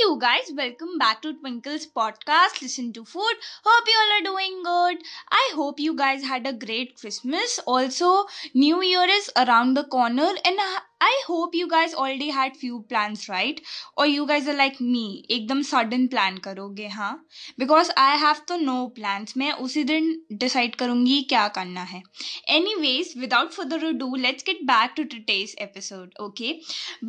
you guys, welcome back to Twinkle's podcast. Listen to food. Hope you all are doing good. I hope you guys had a great Christmas. Also, New Year is around the corner, and I- I hope you guys already had few plans, right? Or you guys are like me, एकदम sudden plan करोगे हाँ? Because I have तो no plans. मैं उसी दिन decide करूँगी क्या करना है. Anyways, without further ado, let's get back to today's episode, okay?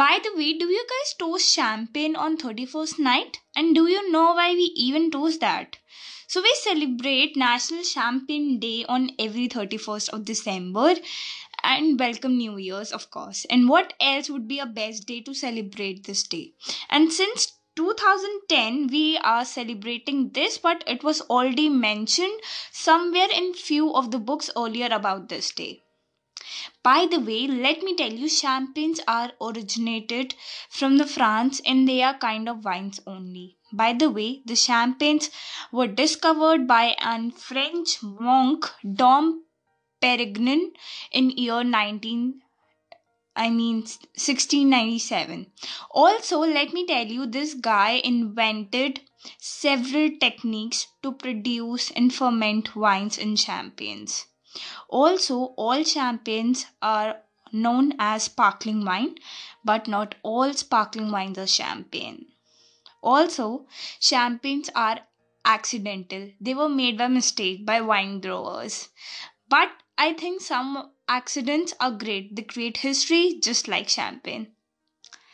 By the way, do you guys toast champagne on 31st night? And do you know why we even toast that? So we celebrate National Champagne Day on every 31st of December and welcome New Year's, of course. And what else would be a best day to celebrate this day? And since 2010 we are celebrating this but it was already mentioned somewhere in few of the books earlier about this day by the way, let me tell you, champagnes are originated from the France and they are kind of wines only. By the way, the champagnes were discovered by an French monk, Dom Perignon, in year 19 I mean 1697. Also, let me tell you, this guy invented several techniques to produce and ferment wines and champagnes. Also, all champagnes are known as sparkling wine, but not all sparkling wines are champagne. Also, champagnes are accidental. They were made by mistake by wine growers. But I think some accidents are great. They create history just like champagne.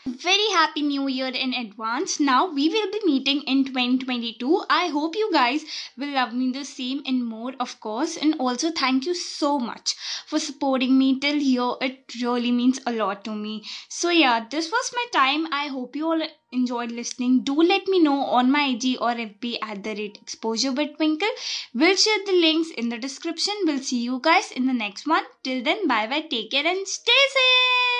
Very happy new year in advance. Now we will be meeting in 2022. I hope you guys will love me the same and more, of course. And also, thank you so much for supporting me till here. It really means a lot to me. So, yeah, this was my time. I hope you all enjoyed listening. Do let me know on my IG or FB at the rate exposure with Twinkle. We'll share the links in the description. We'll see you guys in the next one. Till then, bye bye. Take care and stay safe.